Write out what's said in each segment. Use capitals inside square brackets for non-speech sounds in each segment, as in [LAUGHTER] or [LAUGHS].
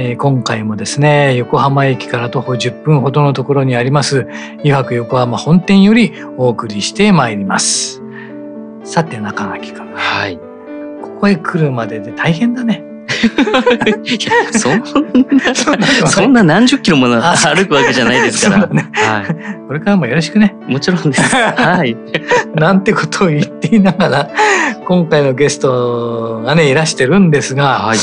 えー、今回もですね横浜駅から徒歩10分ほどのところにあります湯泊横浜本店よりお送りしてまいりますさて中垣君はいここへ来るまでで大変だね [LAUGHS] そんな、そんな何十キロも歩くわけじゃないですから。ね、はい。これからもよろしくね。もちろんです。はい。[LAUGHS] なんてことを言っていながら、今回のゲストがね、いらしてるんですが、はい、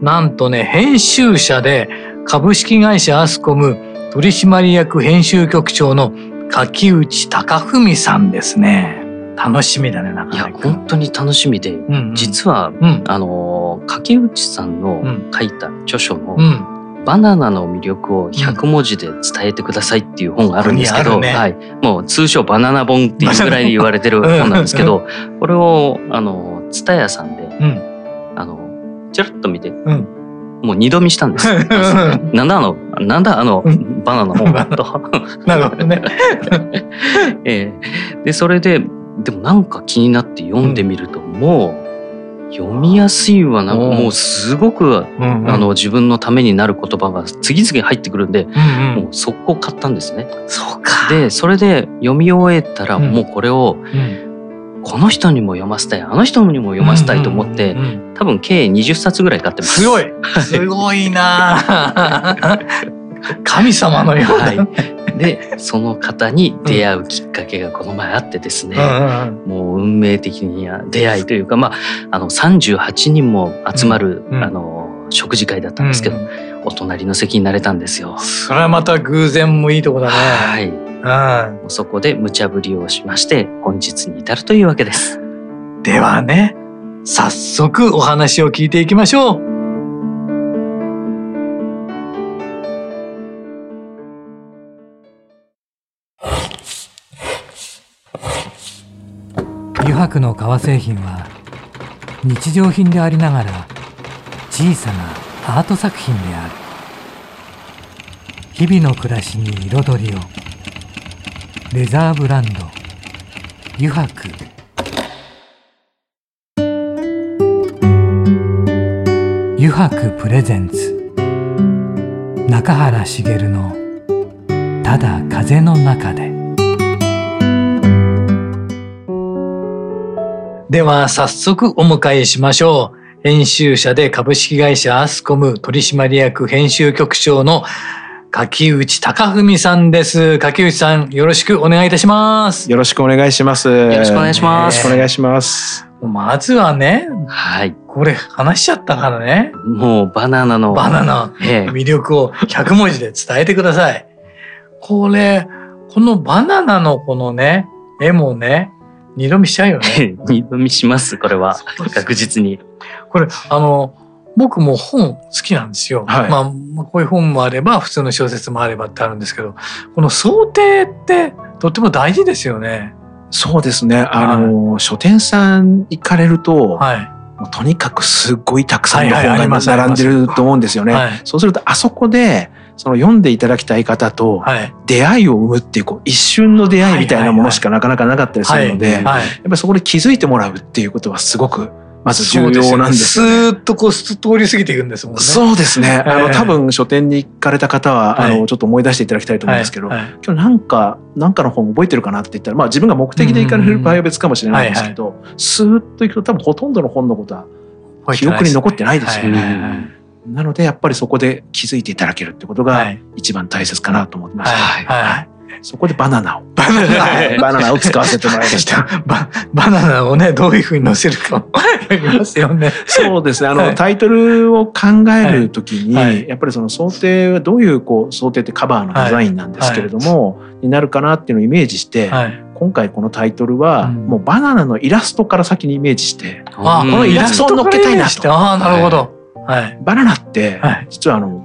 なんとね、編集者で株式会社アスコム取締役編集局長の柿内隆文さんですね。楽しみだね、なかいや、本当に楽しみで、うんうん、実は、うん、あの、柿内さんの書いた著書の、うん、バナナの魅力を100文字で伝えてくださいっていう本があるんですけど、ね、はい、もう通称バナナ本っていうぐらいで言われてる本なんですけど、これを、あの、ツタヤさんで、うん、ちらっと見て、うん。もう二度見したんです。なんだあの、なんだあの、バナナの本と。[LAUGHS] なるほどね。[LAUGHS] えー、で、それで、でもなんか気になって読んでみると、もう読みやすいわな。ん。かもうすごく、うんうん、あの自分のためになる言葉が次々入ってくるんで、うんうん、もう速攻買ったんですね。そうか。でそれで読み終えたらもうこれを、この人にも読ませたいあの人にも読ませたいと思って、多分計20冊ぐらい買ってます。すごい。すごいな。[LAUGHS] 神様のような、はい、でその方に出会うきっかけがこの前あってですね、うん、もう運命的に出会いというか、まあ、あの38人も集まる、うん、あの食事会だったんですけど、うん、お隣の席になれたんですよ。それはまた偶然もいいとこだね。はい。うん、そこで無茶ぶりをしまして本日に至るというわけです。ではね早速お話を聞いていきましょう。油白の革製品は日常品でありながら小さなアート作品である日々の暮らしに彩りをレザーブランド。油白油白プレゼンツ。中原茂の「ただ風の中で」では早速お迎えしましょう。編集者で株式会社アスコム取締役編集局長の柿内隆文さんです。柿内さん、よろしくお願いいたします。よろしくお願いします。よろしくお願いします。よろしくお願いします。まずはね、はい。これ話しちゃったからね。もうバナナの。バナナ、魅力を100文字で伝えてください。これ、このバナナのこのね、絵もね、二度見しちゃうよね。[LAUGHS] 二度見します、これは。確実に。これ、あの、僕も本好きなんですよ。はい、まあ、こういう本もあれば、普通の小説もあればってあるんですけど、この想定ってとっても大事ですよね。そうですね。あの、はい、書店さん行かれると、はい、とにかくすごいたくさんの本が並んでると思うんですよね。そうすると、あそこで、その読んでいただきたい方と出会いを生むっていうこう一瞬の出会いみたいなものしかなかなかなかったりするのでやっぱりそこで気づいてもらうっていうことはすごくまず重要なんですよ、ね。スーッとこう通り過ぎていくんですもんね。そうですね。あの、多分書店に行かれた方は、あの、ちょっと思い出していただきたいと思うんですけど、今日なんか、なんかの本覚えてるかなって言ったら、まあ自分が目的で行かれる場合は別かもしれないんですけど、スーッと行くと多分ほとんどの本のことは記憶に残ってないですよね。なのでやっぱりそこで気づいていただけるってことが一番大切かなと思いました。はい。はいそこでバナナを。バナナバナナを使わせてもらいました。[LAUGHS] ババナナをね、どういうふうに載せるかあ [LAUGHS] りますよね。そうですね。あの、はい、タイトルを考えるときに、はい、やっぱりその想定はどういうこう想定ってカバーのデザインなんですけれども、はい、になるかなっていうのをイメージして、今回このタイトルは、もうバナナのイラストから先にイメージして、うん、あこのイラストを載っけたいなと。ああ、なるほど。はい、バナナって、実はあの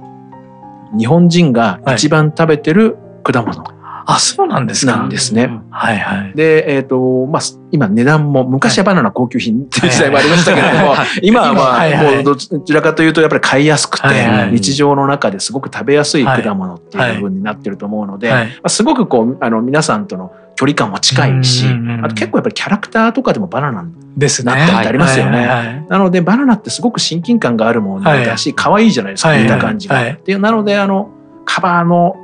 日本人が一番食べてる果物。あそうなんですなんですね。はいはい、で、えーとまあ、今値段も昔はバナナ高級品っていう時代もありましたけれども、[LAUGHS] 今はまあ、もうどちらかというとやっぱり買いやすくて、日常の中ですごく食べやすい果物っていう部分になってると思うので、まあ、すごくこうあの皆さんとの距離感も近いし、あと結構やっぱりキャラクターとかでもバナナですなったりってありますよね。なのでバナナってすごく親近感があるものだし、可愛いじゃないですか、見た感じが。っていうなのであのカバーの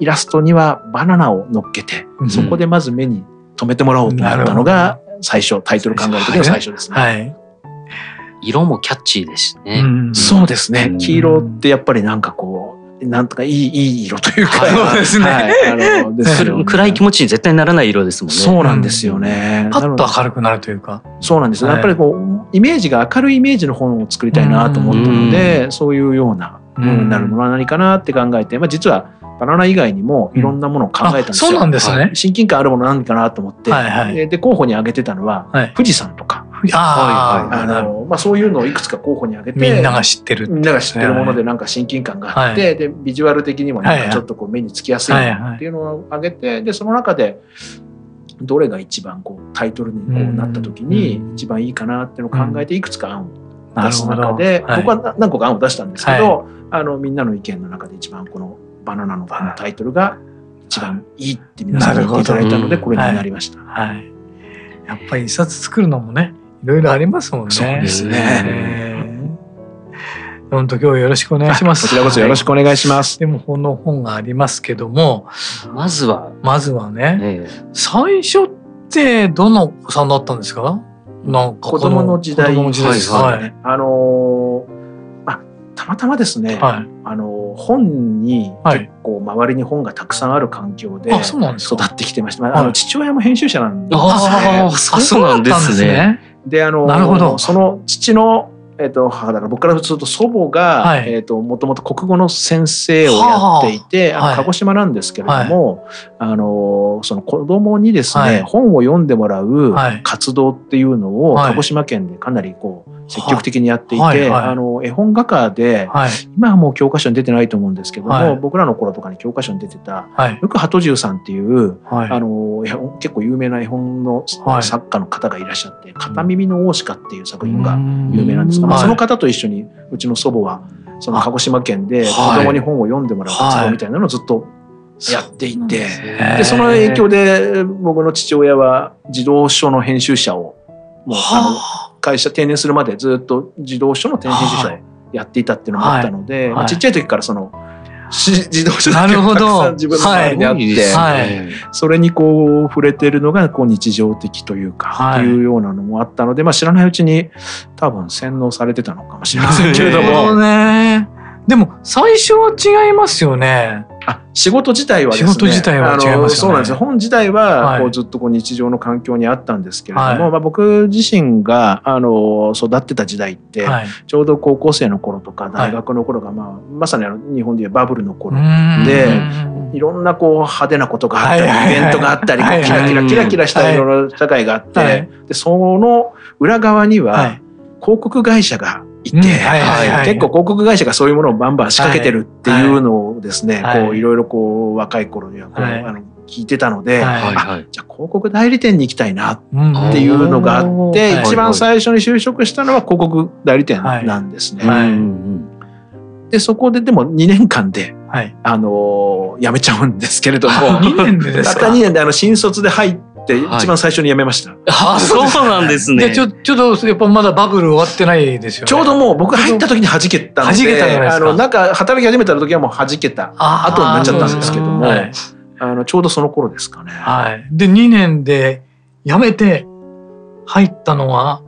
イラストにはバナナを乗っけて、そこでまず目に留めてもらおうと思ったのが最初タイトル考える時の最初ですね。はい、色もキャッチーですね。そうですね。黄色ってやっぱりなんかこうなんとかいいいい色というか、そうですね。はい、あのです暗い気持ちに絶対ならない色ですもんね。そうなんですよね。パッと明るくなるというか。そうなんですよ。やっぱりこうイメージが明るいイメージの本を作りたいなと思ったので、そういうようなものになるのは何かなって考えて、まあ実はバナナ以外にもいろんなものを考えたんですよ。そうなんですね。親近感あるもの何かなと思って、はいはい、で候補に挙げてたのは、富士山とか。ああのまあ、そういうのをいくつか候補に挙げてみんなが知ってるみんなが知ってるものでなんか親近感があって、でビジュアル的にもなんかちょっとこう目につきやすいっていうのを挙げてでその中でどれが一番こうタイトルにこうなった時に一番いいかなっていうのを考えていくつか案を出す中で、僕は何個か案を出したんですけど、あのみんなの意見の中で一番この「バナナの本」のタイトルが一番いいって皆さんに言っていただいたのでこれになりました。はい、やっぱり一冊作るのもねいろいろありますもんね。そうですね。本当今日よろしくお願いします。こちらこそよろしくお願いします。でもこの本がありますけども、まずはまずはね、ええ、最初ってどのお子さんだったんですか？なんか子供の時代。子供の時代です、はい、あのー、あたまたまですね、はい、あの本に結構周りに本がたくさんある環境で育ってきてました。はい、あの父親も編集者なんで。す、ね。ああ、そうなんですね。であのなるほど。その父のえーと、母だから僕からすると祖母が、はい、えーと、もともと国語の先生をやっていて、はあ、あの鹿児島なんですけれども、はい、あのその子供にですね、はい、本を読んでもらう活動っていうのを鹿児島県でかなりこう積極的にやっていて、あの絵本画家で、今はもう教科書に出てないと思うんですけども、僕らの頃とかに教科書に出てた、はい、福鳩十さんっていう、あの結構有名な絵本の作家の方がいらっしゃって「片耳の大鹿」っていう作品が有名なんですが、まあ、その方と一緒にうちの祖母はその鹿児島県で子供に本を読んでもらう活動みたいなのをずっとやっていて、でその影響で僕の父親は児童書の編集者をもうあの会社定年するまでずっと児童書の編集者をやっていたっていうのもあったので、まあ、ちっちゃい時からそその [LAUGHS] 自動車だけがたくさん自分の周りにあって、はい、それにこう触れてるのがこう日常的というか、はい、いうようなのもあったので、まあ、知らないうちに多分洗脳されてたのかもしれませんけれども。ね、でも最初は違いますよね。あ仕事自体はですね仕事自体は違いますよね。そうなんです本自体はこうずっとこう日常の環境にあったんですけれども、はい、まあ、僕自身があの育ってた時代って、はい、ちょうど高校生の頃とか大学の頃が、まあ、まさにあの日本でいうバブルの頃でいろんなこう派手なことがあったり、イベントがあったり、キラキラキラキラしたいろいろ社会があって、でその裏側には広告会社がいて、結構広告会社がそういうものをバンバン仕掛けてるっていうのをですね、こういろいろこう若い頃にはこう、あの聞いてたので、あじゃあ広告代理店に行きたいなっていうのがあって、一番最初に就職したのは広告代理店なんですね。でそこででも2年間で、はい、あの辞めちゃうんですけれども。2年でですか？たった2年であの新卒で入っって一番最初に辞めました。ああ、そうなんですね。ちょ、ちょっとやっぱまだバブル終わってないですよ、ね、ちょうどもう僕入った時に弾けたんで、弾けたあの、なんか働き始めた時はもう弾けた後になっちゃったんですけども、はい、あの、ちょうどその頃ですかね。はい。で、2年で辞めて入ったのは？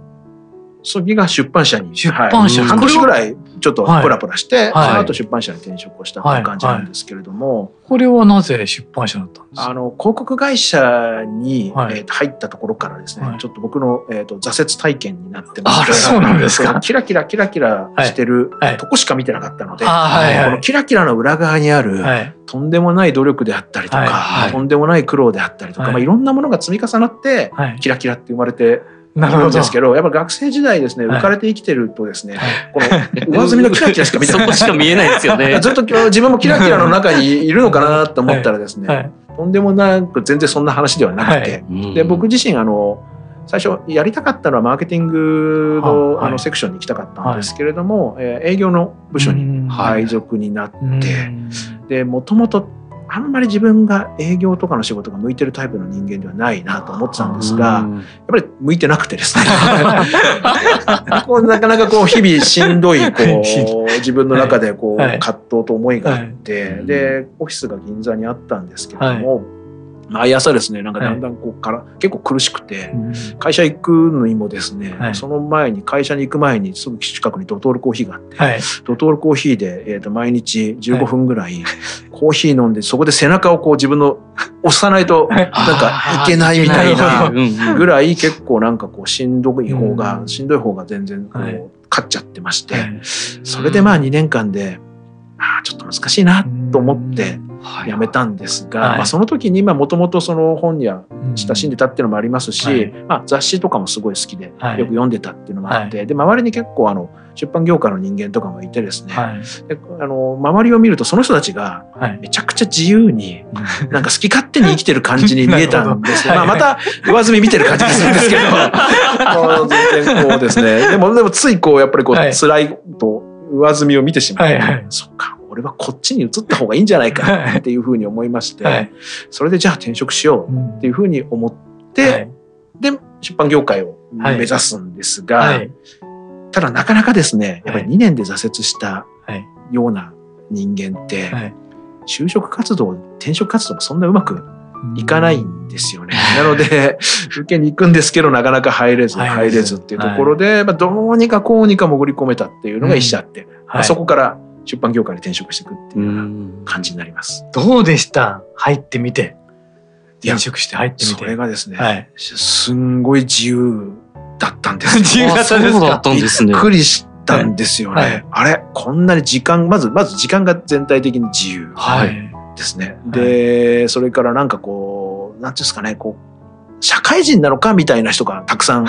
次が出版社に。出版社、はい、半年ぐらいちょっとプラプラして、はい、その後出版社に転職をしたっていう感じなんですけれども、はい。はい、これはなぜ出版社だったんです？かあの広告会社に、はい、えー、入ったところからですね、ちょっと僕の、えーと、挫折体験になってましてそうなんですか。キラキラキラキラしてるとこしか見てなかったので、はいはい、このキラキラの裏側にある、とんでもない努力であったりとか、とんでもない苦労であったりとか、まあ、いろんなものが積み重なって、キラキラって生まれてなるほどですけどやっぱ学生時代ですね浮かれて生きてるとですね、この上積みのキラキラしか見そこしか見えないですよね。[LAUGHS] ずっと自分もキラキラの中にいるのかなと思ったらですね、とんでもなく全然そんな話ではなくて、はい、で僕自身あの最初やりたかったのはマーケティングの,、あのセクションに行きたかったんですけれども、はい、えー、営業の部署に配属になって、でもともとあんまり自分が営業とかの仕事が向いてるタイプの人間ではないなと思ってたんですが、やっぱり向いてなくてですね。[LAUGHS] こうなかなかこう日々しんどいこう [LAUGHS] 自分の中でこう葛藤と思いがあって、でオフィスが銀座にあったんですけれども、毎朝ですね。なんかだんだんこうから、はい、結構苦しくて、会社行くのにもですね、はい、その前に会社に行く前にすぐ近くにドトールコーヒーがあって、はい、ドトールコーヒーで、えー、と毎日15分ぐらいコーヒー飲んでそこで背中をこう自分の [LAUGHS] 押さないとなんかいけないみたいなぐらい結構なんかこうしんどい方が、しんどい方が全然こう勝っちゃってまして、それでまあ2年間であちょっと難しいなと思って。辞めたんですが、はい、まあ、その時にもともとその本には親しんでたっていうのもありますし、はい、まあ、雑誌とかもすごい好きでよく読んでたっていうのもあって、はい、で周りに結構あの出版業界の人間とかもいてですね、であの周りを見るとその人たちがめちゃくちゃ自由に、なんか好き勝手に生きてる感じに見えたんです [LAUGHS] まあ、また上積み見てる感じがするんですけど。[LAUGHS] 全然こうですね。でもでもついこうやっぱりこう、辛いと上積みを見てしまって、はいはい、そっか俺はこっちに移った方がいいんじゃないかっていうふうに思いまして、はい、それでじゃあ転職しようっていうふうに思って、はい、で出版業界を目指すんですが、はい、ただなかなかですねやっぱり2年で挫折したような人間って、就職活動転職活動もそんなうまくいかないんですよね。なので [LAUGHS] 受けに行くんですけどなかなか入れず入れずっていうところで、まあ、どうにかこうにか潜り込めたっていうのが一社あって、まあ、そこから出版業界に転職していくっていう感じになります。どうでした？入ってみて転職して入ってみて。それがですね、はい、すんごい自由だったんです [LAUGHS] 自由だったんですか？びっくりしたんですよね。はいはい、あれ？こんなに時間まずまず時間が全体的に自由ですね。でそれからなんかこうなんていうんですかねこう社会人なのかみたいな人がたくさん [LAUGHS] い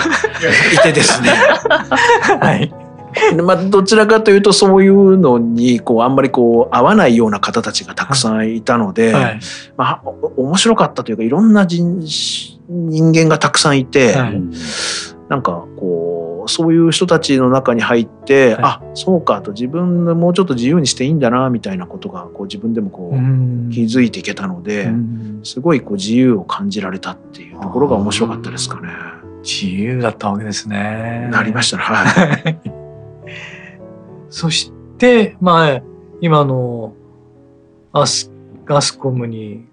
てですね。はい。まあ、どちらかというとそういうのにこうあんまりこう合わないような方たちがたくさんいたので、はい、まあ、面白かったというかいろんな人人間がたくさんいて、はい、なんかこうそういう人たちの中に入って、はい、あそうかと自分もうちょっと自由にしていいんだなみたいなことがこう自分でもこう気づいていけたのですごいこう自由を感じられたっていうところが面白かったですかね。自由だったわけですね。なりましたね。はい。[LAUGHS] そして、まあ、今のアスガスコムに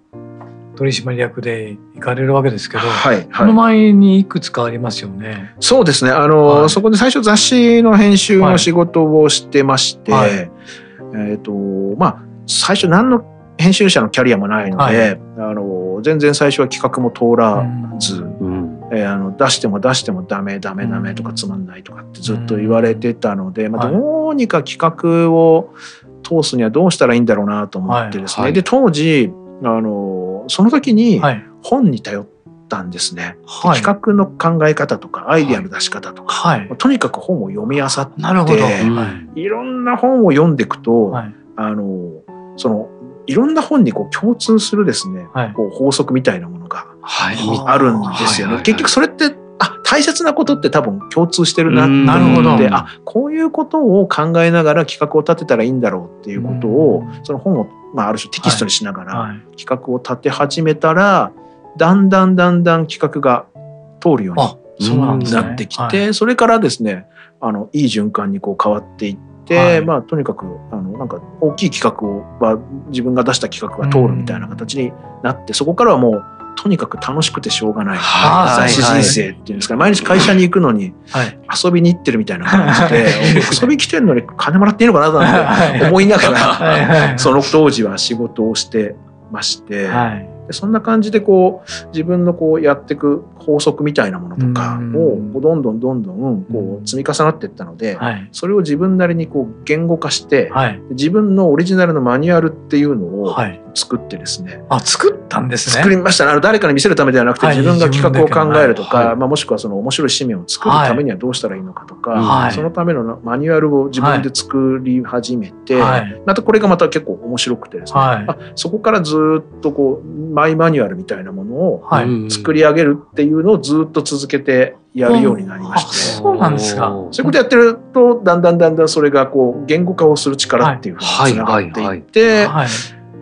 取締役で行かれるわけですけど、はいはい、その前にいくつかありますよね。そうですね。あの、はい、そこで最初雑誌の編集の仕事をしてまして、はい、えっ、ー、とまあ最初何の編集者のキャリアもないので、はい、あの全然最初は企画も通らず、えー、あの出しても出してもダメダメダメとかつまんないとかってずっと言われてたので、まあ、どうにか企画を通すにはどうしたらいいんだろうなと思ってですね、はいはい、で当時あのその時に本に頼ったんですね、はい、企画の考え方とかアイデアの出し方とか、はい、とにかく本を読み漁って、はい、いろんな本を読んでいくと、あのそのいろんな本にこう共通するですね、こう法則みたいなものがあるんですよね。結局それってあ大切なことって多分共通してるなって思ってあこういうことを考えながら企画を立てたらいいんだろうっていうことをその本を、まあ、ある種テキストにしながら企画を立て始めたら、だんだんだんだん企画が通るようになってきてそれからですねあのいい循環にこう変わっていって、はい、まあとにかくあのなんか大きい企画をは自分が出した企画が通るみたいな形になって、そこからはもうとにかく楽しくてしょうがない。雑誌人生っていうんですか、毎日会社に行くのに遊びに行ってるみたいな感じで、遊び来てるのに金もらっていいのかななんて思いながらその当時は仕事をしてまして。そんな感じでこう自分のこうやっていく法則みたいなものとかをどんどんどんどんこう積み重なっていったので、それを自分なりにこう言語化して、自分のオリジナルのマニュアルっていうのを作ってですね。あ作ったたんですね。作りましたね。あの誰かに見せるためではなくて、自分が企画を考えるとか、はい、まあもしくはその面白い紙面を作るためにはどうしたらいいのかとか、はい、そのためのマニュアルを自分で作り始めて、はい、またこれがまた結構面白くてですね、はい、あそこからずっとこうマイマニュアルみたいなものを作り上げるっていうのをずっと続けてやるようになりまして、そうなんですか。そういうことやってるとだんだんだんだんそれがこう言語化をする力っていうふうにつながっていって、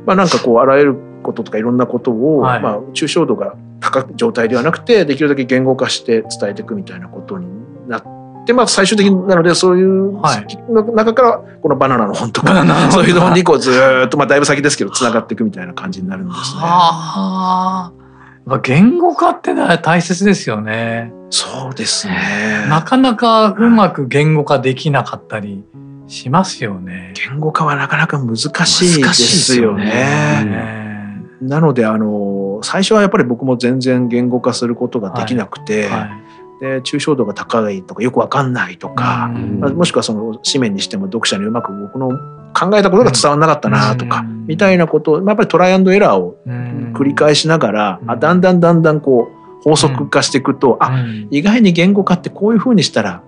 まあなんかこうあらゆることとかいろんなことを、はい、まあ抽象度が高い状態ではなくてできるだけ言語化して伝えていくみたいなことになって。まあ、最終的なのでそういう中からこのバナナの本とか、そういうのにこうずっとまあだいぶ先ですけどつながっていくみたいな感じになるんですね。言語化って大切ですよね。そうですね。なかなかうまく言語化できなかったりしますよね。言語化はなかなか難しいですよね。なのであの最初はやっぱり僕も全然言語化することができなくて、はい。はい。で抽象度が高いとかよくわかんないとか、もしくはその紙面にしても読者にうまく僕の考えたことが伝わらなかったなとか、みたいなことを、まあ、やっぱりトライアンドエラーを繰り返しながら、あだんだんだんだんこう法則化していくと、あ意外に言語化ってこういうふうにしたら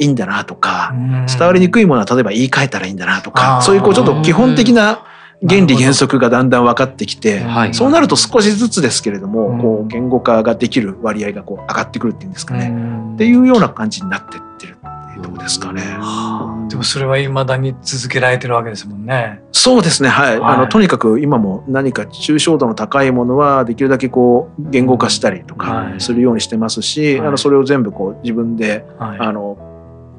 いいんだなとか、伝わりにくいものは例えば言い換えたらいいんだなとか、そういうこうちょっと基本的な原理原則がだんだん分かってきて、そうなると少しずつですけれども、こう言語化ができる割合がこう上がってくるっていうんですかね、っていうような感じになってってるっていうとこですかね。でもそれはいまだに続けられてるわけですもんね。そうですねはい、あのとにかく今も何か抽象度の高いものはできるだけこう言語化したりとかするようにしてますし、あのそれを全部こう自分で、あの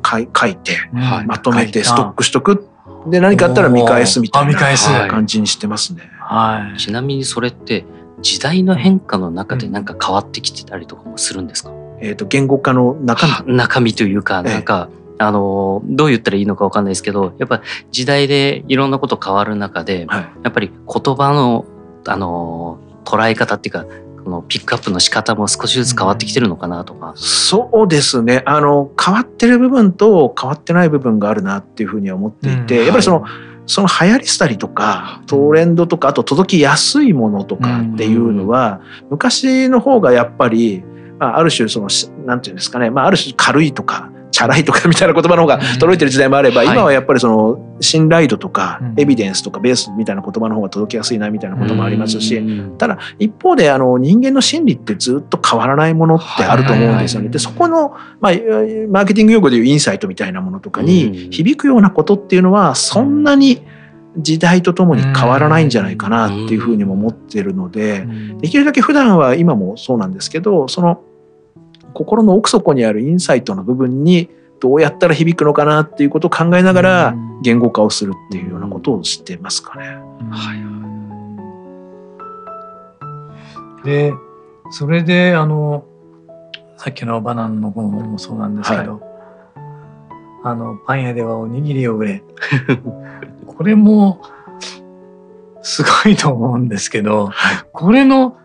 書いて、まとめてストックしとくで何かあったら見返すみたいな感じにしてますね。はい、ちなみにそれって時代の変化の中で何か変わってきてたりとかもするんですか、えっ、と言語化の中身。中身というかなんか、あのどう言ったらいいのか分かんないですけどやっぱ時代でいろんなこと変わる中で、はい、やっぱり言葉のあの捉え方っていうかこのピックアップの仕方も少しずつ変わってきてるのかなとか、うん、そうですね。あの変わってる部分と変わってない部分があるなっていうふうには思っていて、うん、やっぱりその、はい、その流行りしたりとかトレンドとかあと届きやすいものとかっていうのは、うん、昔の方がやっぱりある種そのなんていうんですかね、まあ、ある種軽いとかチャラいとかみたいな言葉の方が届いてる時代もあれば、今はやっぱりその信頼度とかエビデンスとかベースみたいな言葉の方が届きやすいなみたいなこともありますし、ただ一方であの人間の心理ってずっと変わらないものってあると思うんですよね。でそこの、まあ、マーケティング用語でいうインサイトみたいなものとかに響くようなことっていうのはそんなに時代とともに変わらないんじゃないかなっていうふうにも思ってるのでできるだけ普段は今もそうなんですけどその心の奥底にあるインサイトの部分にどうやったら響くのかなっていうことを考えながら言語化をするっていうようなことをしてますかね。はい、でそれであのさっきのバナナの本もそうなんですけど、はい、あのパン屋ではおにぎりを売れ。[LAUGHS] これもすごいと思うんですけど、はい、これの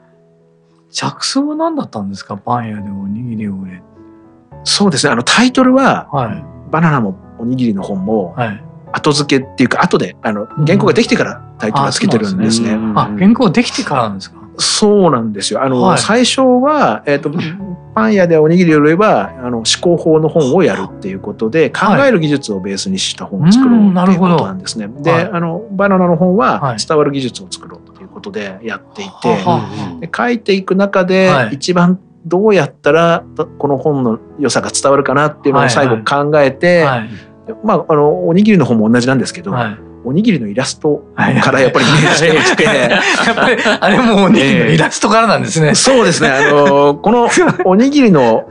着想は何だったんですか？パン屋でおにぎりを売れ。そうですね。あのタイトルは、はい、バナナもおにぎりの本も、はい、後付けっていうか後であの原稿ができてからタイトルはつけてるんですね。うん、あ、ね、原稿できてからなんですか？そうなんですよ。あの、はい、最初は、えっ、ー、と、[LAUGHS] パン屋でおにぎりよりは、あの、思考法の本をやるっていうことで、考える技術をベースにした本を作ろうっていうことなんですね。で、あの、バナナの本は伝わる技術を作ろうとことでやっていて、で書いていく中で一番どうやったらこの本の良さが伝わるかなっていうのを最後考えて、はい。はい、まああのおにぎりの本も同じなんですけど、はい、おにぎりのイラストからやっぱりイメージしてきて、やっぱりあれもおにぎりのイラストからなんですね。えー、そうですね。あのこのおにぎりの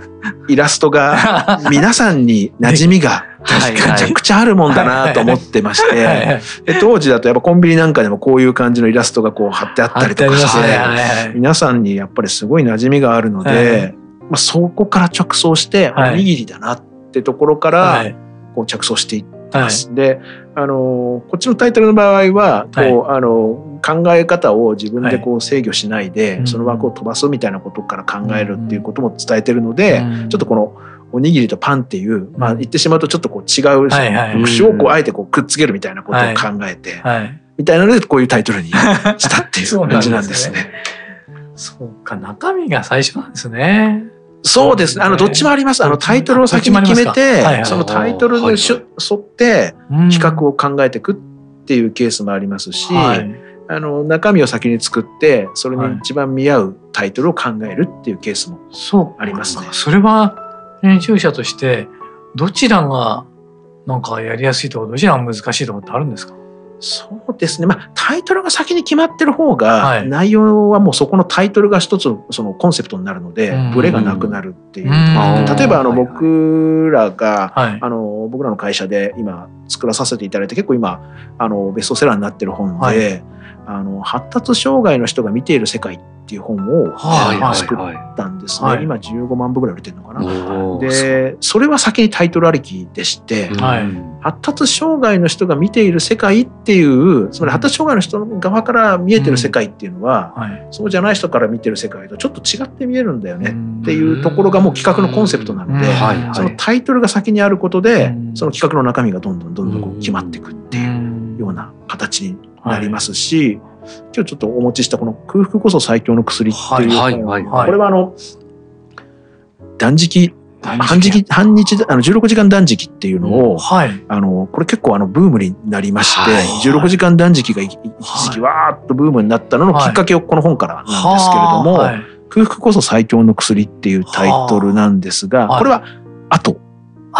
イラストが皆さんに馴染みがめちゃくちゃあるもんだなと思ってまして、当時だとやっぱコンビニなんかでもこういう感じのイラストがこう貼ってあったりとかして、皆さんにやっぱりすごい馴染みがあるので、まあ、そこから直送しておにぎりだなってところからこう着想していってます。であのこっちのタイトルの場合はこう、あの考え方を自分でこう制御しないで、その枠を飛ばすみたいなことから考えるっていうことも伝えてるので、ちょっとこのおにぎりとパンっていう、まあ、言ってしまうとちょっとこう違う副詞をこうあえてこうくっつけるみたいなことを考えて、みたいなのでこういうタイトルにしたっていう [LAUGHS] 感じなんですね。そうか中身が最初なんですね。そうですね。あの、どっちもあります。あの、タイトルを先に決めて、そのタイトルに沿って企画を考えていくっていうケースもありますし、あの、中身を先に作って、それに一番見合うタイトルを考えるっていうケースもありますね。それは編集者として、どちらがなんかやりやすいとか、どちらが難しいとかってあるんですか？そうですね。まあ、タイトルが先に決まってる方が、はい、内容はもうそこのタイトルが一つそのコンセプトになるので、ブレがなくなるっていう。例えば、あの、僕らが、はい、あの、僕らの会社で今作らさせていただいて、結構今、あの、ベストセラーになってる本で、はい、あの、発達障害の人が見ている世界っていう本を作ったんですね。はい。はい、今15万部ぐらい売れてるのかな。で、それは先にタイトルありきでして、はい、発達障害の人が見ている世界っていう、つまり発達障害の人側から見えてる世界っていうのは、うんはい、そうじゃない人から見てる世界とちょっと違って見えるんだよね。っていうところがもう企画のコンセプトなので、そのタイトルが先にあることで、その企画の中身がどんどんどんどんこう決まっていくっていう形になりますし、今日ちょっとお持ちしたこの空腹こそ最強の薬っていう、はいはいはい、これはあの断食半時半日あの16時間断食っていうのを、はい、あのこれ結構あのブームになりまして、はい、16時間断食が一時期わーっとブームになったののきっかけをこの本からなんですけれども、はい、空腹こそ最強の薬っていうタイトルなんですが、これは後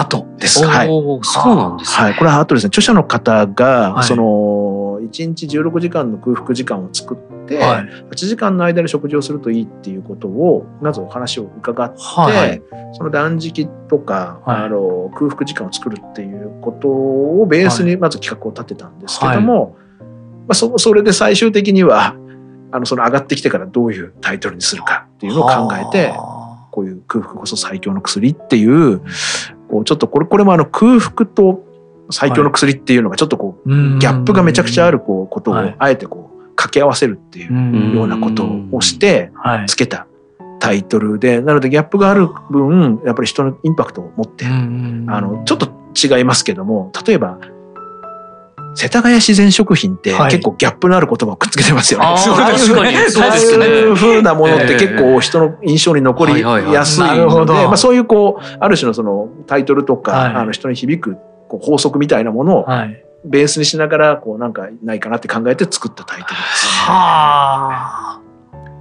後です。はい。そうなんです、ね、はい。これは後ですね。著者の方が、その1日16時間の空腹時間を作って、はい、8時間の間に食事をするといいっていうことをまずお話を伺って、はい、その断食とか、はい、あの空腹時間を作るっていうことをベースにまず企画を立てたんですけども、まあ、そそれで最終的にはあのその上がってきてからどういうタイトルにするかっていうのを考えてこういう空腹こそ最強の薬っていうこうちょっとこれこれもあの空腹と最強の薬っていうのがちょっとこう、ギャップがめちゃくちゃあるこうことをあえてこう掛け合わせるっていうようなことをしてつけたタイトルで、なのでギャップがある分やっぱり人のインパクトを持ってあのちょっと違いますけども例えば世田谷自然食品って結構ギャップのある言葉をくっつけてますよね。はい、そうですね。そういうふうなものって結構人の印象に残りやすいので、まあそういうこう、ある種のそのタイトルとか、はい、あの人に響くこう法則みたいなものをベースにしながらこうなんかないかなって考えて作ったタイトルです、はあ。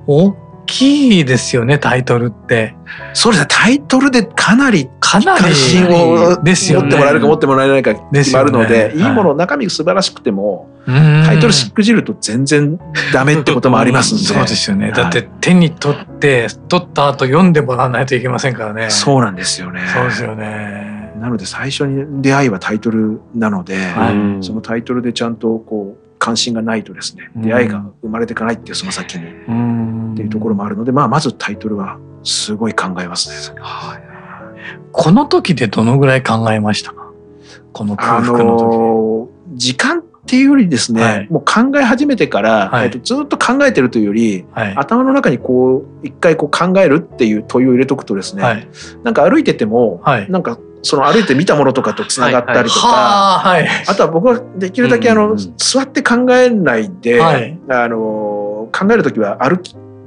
大きいですよねタイトルって。そうですねタイトルでかなりかなり関心を持ってもらえるか持ってもらえないか決まるので、ね、いいもの中身素晴らしくても、タイトルしくじると全然ダメってこともありますんで。[LAUGHS] そうですよね。だって手に取って取った後読んでもらわないといけませんからね。そうなんですよね。そうですよね。なので最初に出会いはタイトルなので、はい、そのタイトルでちゃんとこう関心がないとですね出会いが生まれていかないっていうその先にっていうところもあるので、まあ、まずタイトルはすごい考えますね。はい、この時でどのぐらい考えましたか？この空腹の時、あの時間っていうよりですね、はい、もう考え始めてから、はい、えっと、ずっと考えてるというより、はい、頭の中にこう一回こう考えるっていう問いを入れとくとですね、はい、なんか歩いてても、はい、なんかその歩いて見たものとかとつながったりとか、はいはい、あとは僕はできるだけあの、うん、座って考えないで、はい、あの考える時は歩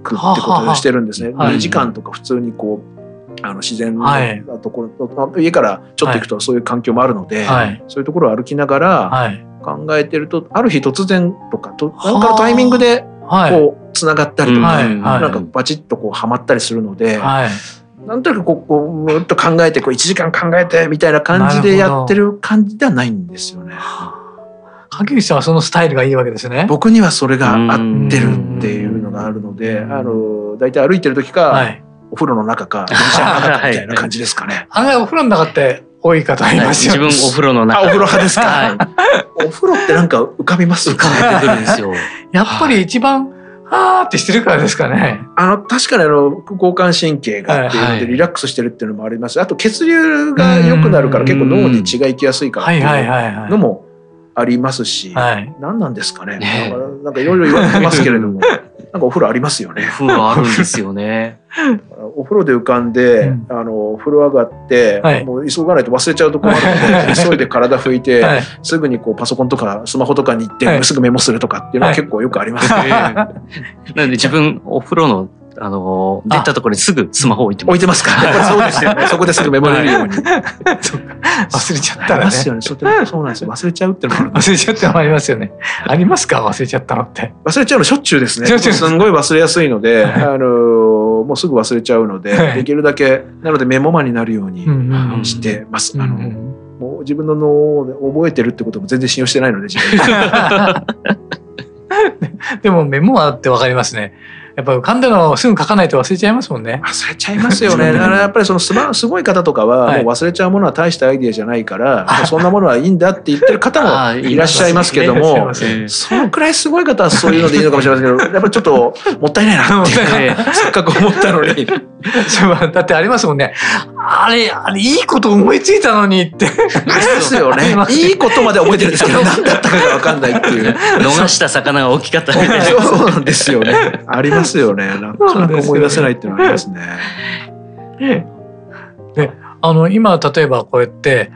くってことをしてるんですね。は2時間とか普通にこうあの自然のところ、家からちょっと行くとそういう環境もあるので、そういうところを歩きながら考えてると、ある日突然とかと何かのタイミングでこうつながったりとか、なんかバチッとこうはまったりするので。なんとなくこうこうむっと考えてこう1時間考えてみたいな感じでやってる感じではないんですよね。影口さんはそのスタイルがいいわけですね。僕にはそれが合ってるっていうのがあるので、あの大体歩いてる時か、はい、お風呂の中か電車の中かみたいな感じですかね。[LAUGHS] 案外お風呂の中って多い方いますよ、ね、自分お風呂の中。お風呂派ですか？はい、お風呂ってなんか浮かびます？浮かべてくるんですよ。[LAUGHS] やっぱり一番あーってしてるからですかね。あの、確かにあの、交感神経がっていうので、リラックスしてるっていうのもあります。あと、血流が良くなるから結構脳に血が行きやすいからっていうのもありますし、何なんですかね。なんかいろいろ言われてますけれども。[LAUGHS] なんかお風呂ありますよね。お風呂あるんですよね。[LAUGHS] お風呂で浮かんで、うん、あの風呂上がって、はい、もう急がないと忘れちゃうと困るので急いで体拭いて、はい、すぐにこうパソコンとかスマホとかに行って、はい、すぐメモするとかっていうのは結構よくありますね。[LAUGHS] なので自分お風呂のあの出たところにすぐスマホ置いてます。置いてますか。やっぱりそうですよね。そこですぐメモれるように。忘れちゃったらね。そうなんですよ。忘れちゃうってのも忘れちゃうってのもありますよね。[LAUGHS] ありますか？忘れちゃったのって。忘れちゃうのしょっちゅうですね。すごい忘れやすいので、あのもうすぐ忘れちゃうので、できるだけなのでメモマになるようにしてます。あのもう自分の脳で覚えてるってことも全然信用してないので自分 [LAUGHS] でもメモはってわかりますね。やっぱ浮かんだのをすぐ書かないと忘れちゃいますもんね。忘れちゃいますよね。[LAUGHS] だからやっぱりそのすすごい方とかは、もう忘れちゃうものは大したアイディアじゃないから、はい、そんなものはいいんだって言ってる方もいらっしゃいますけども、そのくらいすごい方はそういうのでいいのかもしれませんけど、[LAUGHS] やっぱりちょっともったいないなって、[LAUGHS] せっかく思ったのに。だってありますもんね。あれ、あれ、いいこと思いついたのにって。ですよね。いいことまで覚えてるんですけど、何だったかがわかんないっていう。逃した魚が大きかったみたいな。そうなんですよね。ありますよね。なかなか思い出せないっていうのはありますね。[LAUGHS] で、あの、今、例えばこうやって、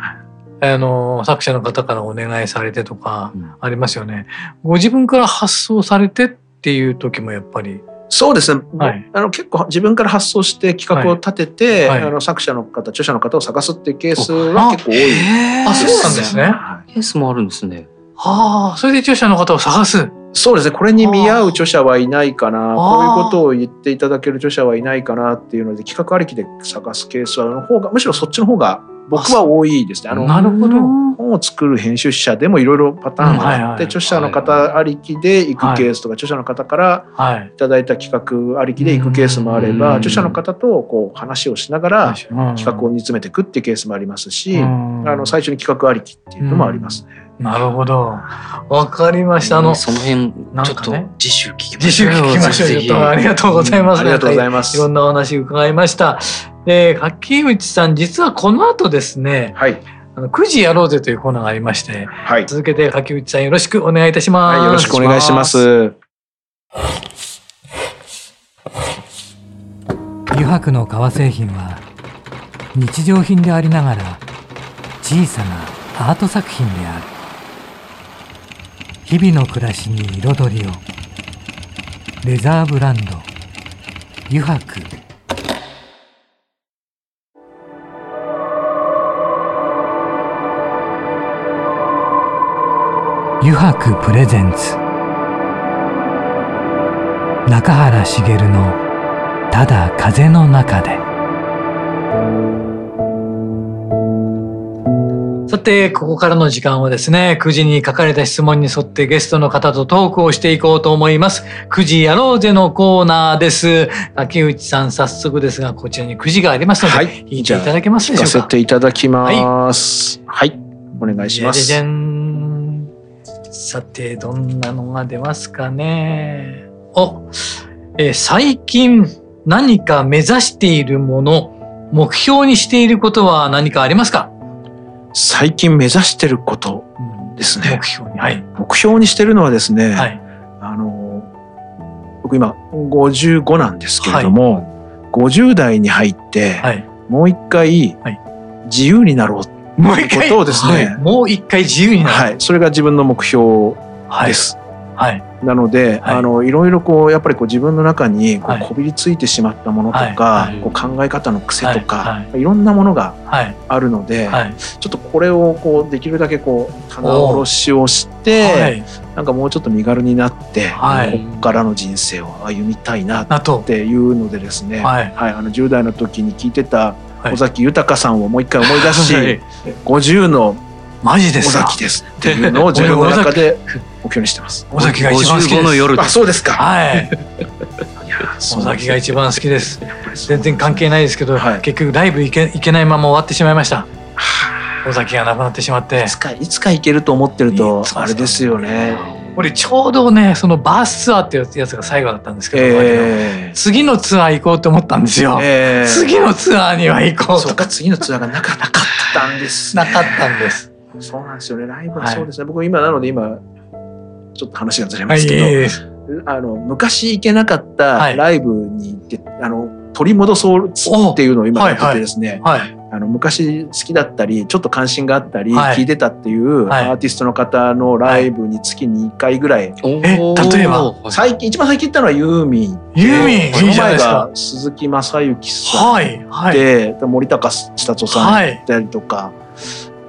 あの作者の方からお願いされてとかありますよね。ご自分から発想されてっていう時もやっぱり。そうですね、はい、あの結構自分から発想して企画を立てて、はい。はい、あの作者の方著者の方を探すっていうケースは結構多い。あそうなんですね、ケースもあるんですね。はあそれで著者の方を探すそうですね。これに見合う著者はいないかな。こういうことを言っていただける著者はいないかなっていうので企画ありきで探すケースはの方がむしろそっちの方が僕は多いですね。あのなるほど本を作る編集者でもいろいろパターンがあって、著者の方ありきで行くケースとか、著者の方からい。ただいた企画ありきで行くケースもあれば、著者の方とこう話をしながら企画を煮詰めていくっていうケースもありますし、あの最初に企画ありきっていうのもありますね。なるほど。わかりました。あの、その辺、ちょっと次週聞きましょう。次週聞きましょう。ありがとうございます。ありがとうございます。いろんなお話伺いました。で、柿内さん、実はこの後ですね、はい。あの9時やろうぜというコーナーがありまして、はい、続けて柿内さんよろしくお願いいたします。はい、よろしくお願いします。油白の革製品は日常品でありながら小さなアート作品である。日々の暮らしに彩りを。レザーブランド。油白油白プレゼンツ。中原茂の「ただ風の中で」さてここからの時間はですね9時に書かれた質問に沿ってゲストの方とトークをしていこうと思います。9時やろうぜのコーナーです。竹内さん早速ですがこちらに9時がありますので、はい、聞いていただけますでしょうか？聞かせていただきます、はい、はい、お願いします。じゃじゃんさて、どんなのが出ますかね？お、えー、最近何か目指しているもの、目標にしていることは何かありますか？最近目指してることですね。目標に。はい。目標にしてるのはですね、はい、あの、僕今55なんですけれども、はい、50代に入って、はい、もう一回、自由になろうもう一回ことをですね、はい、もう一回自由になる、はい、それが自分の目標です。はい、なので、はい、あのいろいろこうやっぱりこう自分の中にこうこびりついてしまったものとか、こう考え方の癖とか、い。ろんなものがあるので、ちょっとこれをこうできるだけこう棚卸しをして、なんかもうちょっと身軽になって、ここからの人生を歩みたいなっていうのでですね、はい。あの10代の時に聞いてた尾崎豊さんをもう一回思い出し、はい、50のマジです尾崎ですっていうのを自分の中で目標にしてます。[LAUGHS] 尾崎が一番好きの夜あ、そうですか。はい。[LAUGHS] 尾崎が一番好きです。全然関係ないですけど、はい、結局ライブ行け行けないまま終わってしまいました。尾崎が亡くなってしまって。いつかいつか行けると思ってるとあれですよね。俺ちょうどねそのバースツアーっていうやつが最後だったんですけど、えー、次のツアー行こうと思ったんですよ、えー、次のツアーには行こうとか次のツアーがなかったんです [LAUGHS] なかったんですそうなんですよね。ライブはそうですね、はい、僕今なので今ちょっと話がずれますけど、はい、あの昔行けなかったライブに行って、はい、あの取り戻そうっていうのを今やっててですね、はいはい。あの昔好きだったりちょっと関心があったり聞いてたっていうアーティストの方のライブに月に1回ぐらい、はい、え例えば？最近一番最近行ったのはユーミン。ユーミンその前が鈴木雅之さんで、はいはい、森高千里さん行ったりとか。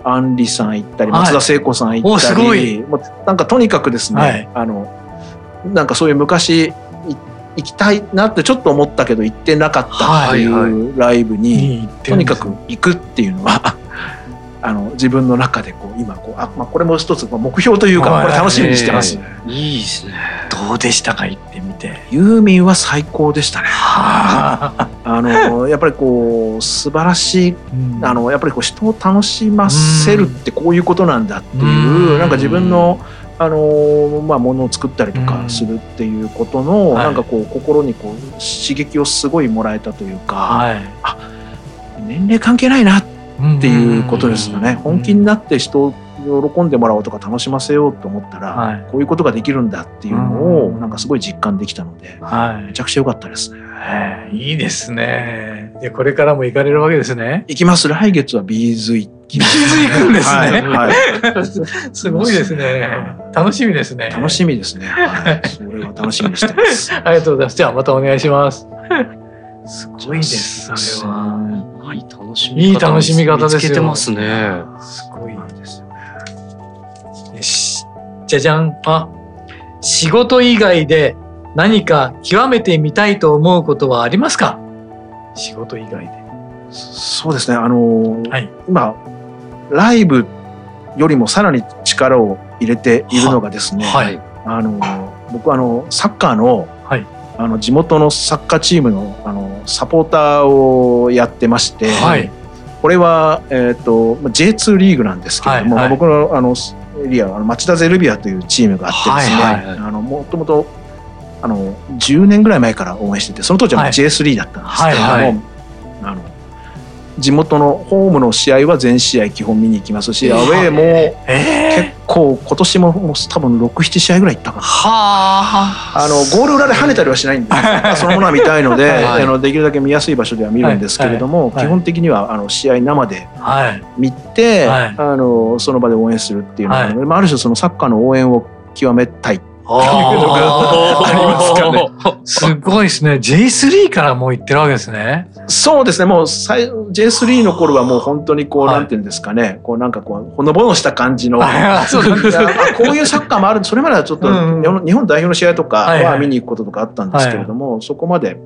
アンリさん行ったり松田聖子さん行ったり、もうなんかとにかくですね、あのなんかそういう昔行きたいなってちょっと思ったけど行ってなかったっていうライブにとにかく行くっていうのはあの自分の中でこう今こうあ、まあ、これも一つ目標というかこれ楽しみにしてます。いいですね。どうでしたか？行ってみて。ユーミンは最高でしたね。[LAUGHS] あのやっぱりこう素晴らしい、あのやっぱりこう人を楽しませるってこういうことなんだっていう、なんか自分の。あのまあ、ものを作ったりとかするっていうことの、うん、なんかこう心にこう刺激をすごいもらえたというか、はい、あ年齢関係ないなっていうことですよね。本気になって人を喜んでもらおうとか楽しませようと思ったら、はい、こういうことができるんだっていうのをなんかすごい実感できたので、はい、めちゃくちゃ良かったですね。いいですね。でこれからも行かれるわけですね。行きます。来月は B'z 行きます。 B'z 行くんですね。はい、[LAUGHS] すごいですね。楽しみですね。楽しみですね。はい、それは楽しみにしてます。[LAUGHS] ありがとうございます。じゃあまたお願いします。すごいです。それは。いい楽しみ方。いい楽しみ方ですよ。つけてますね。すごいですよね。よし。じゃじゃん。あ、仕事以外で何か極めてみたいと思うことはありますか？仕事以外で。そうですね。あの、はい、今、ライブよりもさらに力を入れているのがですね、はい、あの僕あのサッカーの,、はい、あの地元のサッカーチームのあのサポーターをやってまして、はい、これは、えーと、J2 リーグなんですけれども、はいはい、僕のあのエリアは町田ゼルビアというチームがあってですね、はいはい、あのもともとあの10年ぐらい前から応援しててその当時は J3 だったんですけれども、はいはい、あの地元のホームの試合は全試合基本見に行きますし、アウェーも結構今年ももう多分67試合ぐらい行ったかな。あ。のゴール裏で跳ねたりはしないんでそのものは見たいので、はい、あのできるだけ見やすい場所では見るんですけれども、はい。はい、基本的にはあの試合生で見て、あのその場で応援するっていうのは、まあ、ある種そのサッカーの応援を極めたいね。すごいですね。J3 からもう行ってるわけですね。そうですね。もう J3 の頃はもう本当にこう、なんていうんですかね。こうなんかこう、ほのぼのした感じの。[LAUGHS] こういうサッカーもある。それまではちょっと、日本代表の試合とかは見に行くこととかあったんですけれども、そこまで、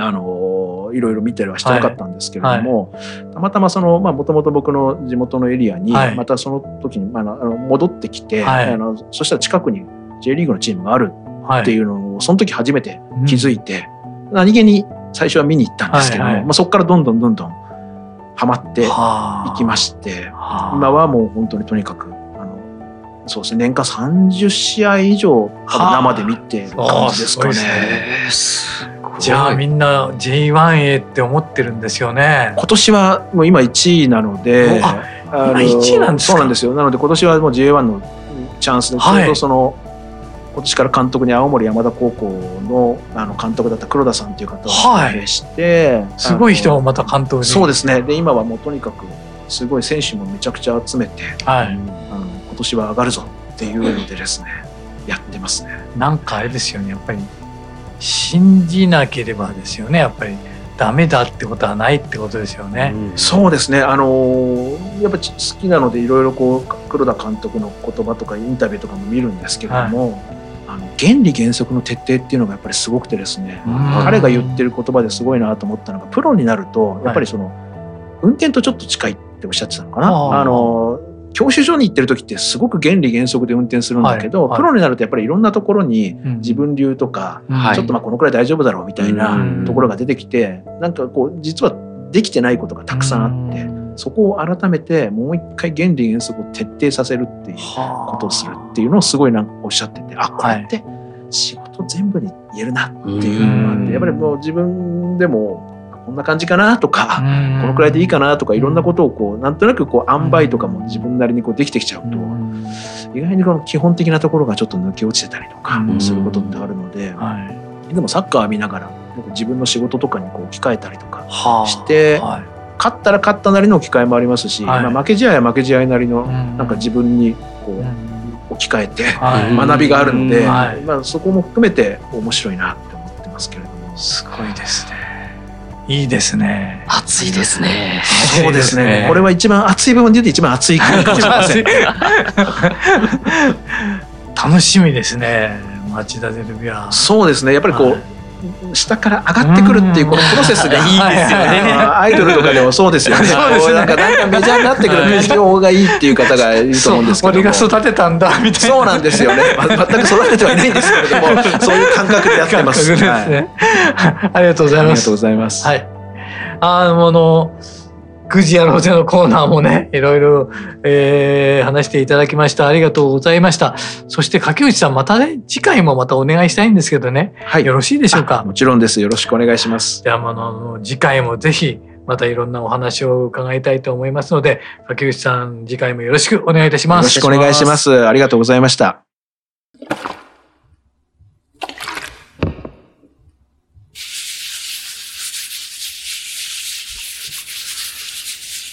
あのいろいろ見たりはしてなかったんですけれども、たまたまそのまあもともと僕の地元のエリアにまたその時に、あの戻ってきて、あのそしたら近くに J リーグのチームがあるっていうのをその時初めて気づいて、うん、何気に最初は見に行ったんですけども、はいはい、まあ、そこからどんどんどんどんハマっていきまして今はもう本当にとにかくあのそうですね年間30試合以上生で見てる感じですかね。じゃあみんな J1 へって思ってるんですよね。今年はもう今1位なので、あ今1位なんですそうなんですよ。なので今年はもう J1 のチャンスでちょうどその、はい今年から監督に青森山田高校のあの監督だった黒田さんという方を指名して、はい、すごい人をまた監督にそうですねで今はもうとにかくすごい選手もめちゃくちゃ集めて、はい、あの今年は上がるぞっていうのでですねやってますね。なんかあれですよねやっぱり信じなければですよねやっぱり。ダメだってことはないってことですよね。うん、そうですね。あのやっぱ好きなのでいろいろこう黒田監督の言葉とかインタビューとかも見るんですけれども、はいあの原理原則の徹底っていうのがやっぱりすごくてですね彼が言ってる言葉ですごいなと思ったのがプロになるとやっぱりその、運転とちょっと近いっておっしゃってたのかな。あの教習所に行ってる時ってすごく原理原則で運転するんだけど、はい。はい、プロになるとやっぱりいろんなところに自分流とか、うん、ちょっとまあこのくらい大丈夫だろうみたいなところが出てきて、うん、なんかこう実はできてないことがたくさんあって。うんそこを改めてもう一回原理原則を徹底させるっていうことをするっていうのをすごいなんかおっしゃっててあこれって仕事全部に言えるなっていうのがあってやっぱりもう自分でもこんな感じかなとかこのくらいでいいかなとかいろんなことをこうなんとなくこう塩梅とかも自分なりにこうできてきちゃうと意外にこの基本的なところがちょっと抜け落ちてたりとかすることってあるので。でもサッカー見ながら自分の仕事とかにこう置き換えたりとかして、勝ったら勝ったなりの置き換えもありますし、はい、まあ、負け試合は負け試合なりのなんか自分にこう置き換えて学びがあるので、はい、まあ、そこも含めて面白いなって思ってますけれども。すごいですね。いいですね。暑いですね。そうですね。これは一番熱い部分で言うと一番熱いかもしれません。[LAUGHS] 楽しみですね。町田ゼルビア。そうですね。やっぱりこう。はい下から上がってくるっていうこのプロセスが [LAUGHS] いいですよね。アイドルとかでもそうですよね。[LAUGHS] そうですね。なんかだんだんメジャーになってくる環境がいいっていう方がいると思うんですけど。俺が育てたんだみたいな。そうなんですよね。全く育ててはいないんですけれども、[LAUGHS] そういう感覚でやってます。ですね。ありがとうございます。ありがとうございます。はい。あの。くじやろうぜのコーナーもね、いろいろ、えー、話していただきました。ありがとうございました。そして竹内さん、またね、次回もまたお願いしたいんですけどね。はい。よろしいでしょうか？もちろんです。よろしくお願いします。じゃあ、あの、次回もぜひ、またいろんなお話を伺いたいと思いますので、竹内さん、次回もよろしくお願いいたします。よろしくお願いします。ありがとうございました。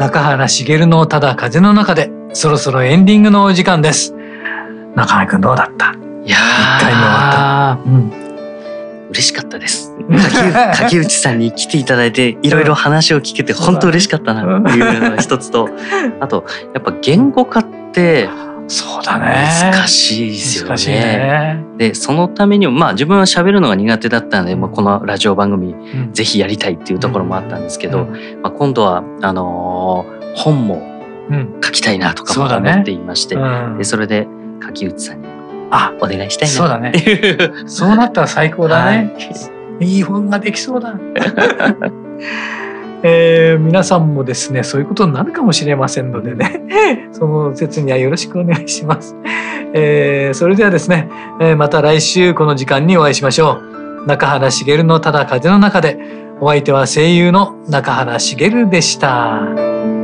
中原茂のただ風の中でそろそろエンディングのお時間です。中原くんどうだった？いや一回目終わった、うん、嬉しかったです。柿内さんに来ていただいて [LAUGHS] いろいろ話を聞けて本当嬉しかったなっていうのが一つと [LAUGHS] あとやっぱ言語化ってそうだね。難しいですよね。ねで、そのためにも、まあ自分は喋るのが苦手だったので、まあ、このラジオ番組、うん、ぜひやりたいっていうところもあったんですけど、うん、まあ、今度は、あのー、本も書きたいなとかも思っていまして、うん、でそれで柿内さんにあお願いしたいなそうだね。[LAUGHS] そうなったら最高だね。はい、いい本ができそうだ。[LAUGHS] えー、皆さんもですねそういうことになるかもしれませんのでね [LAUGHS] その説にはよろしくお願いします、えー、それではですね、えー、また来週この時間にお会いしましょう。中原茂のただ風の中で。お相手は声優の中原茂でした。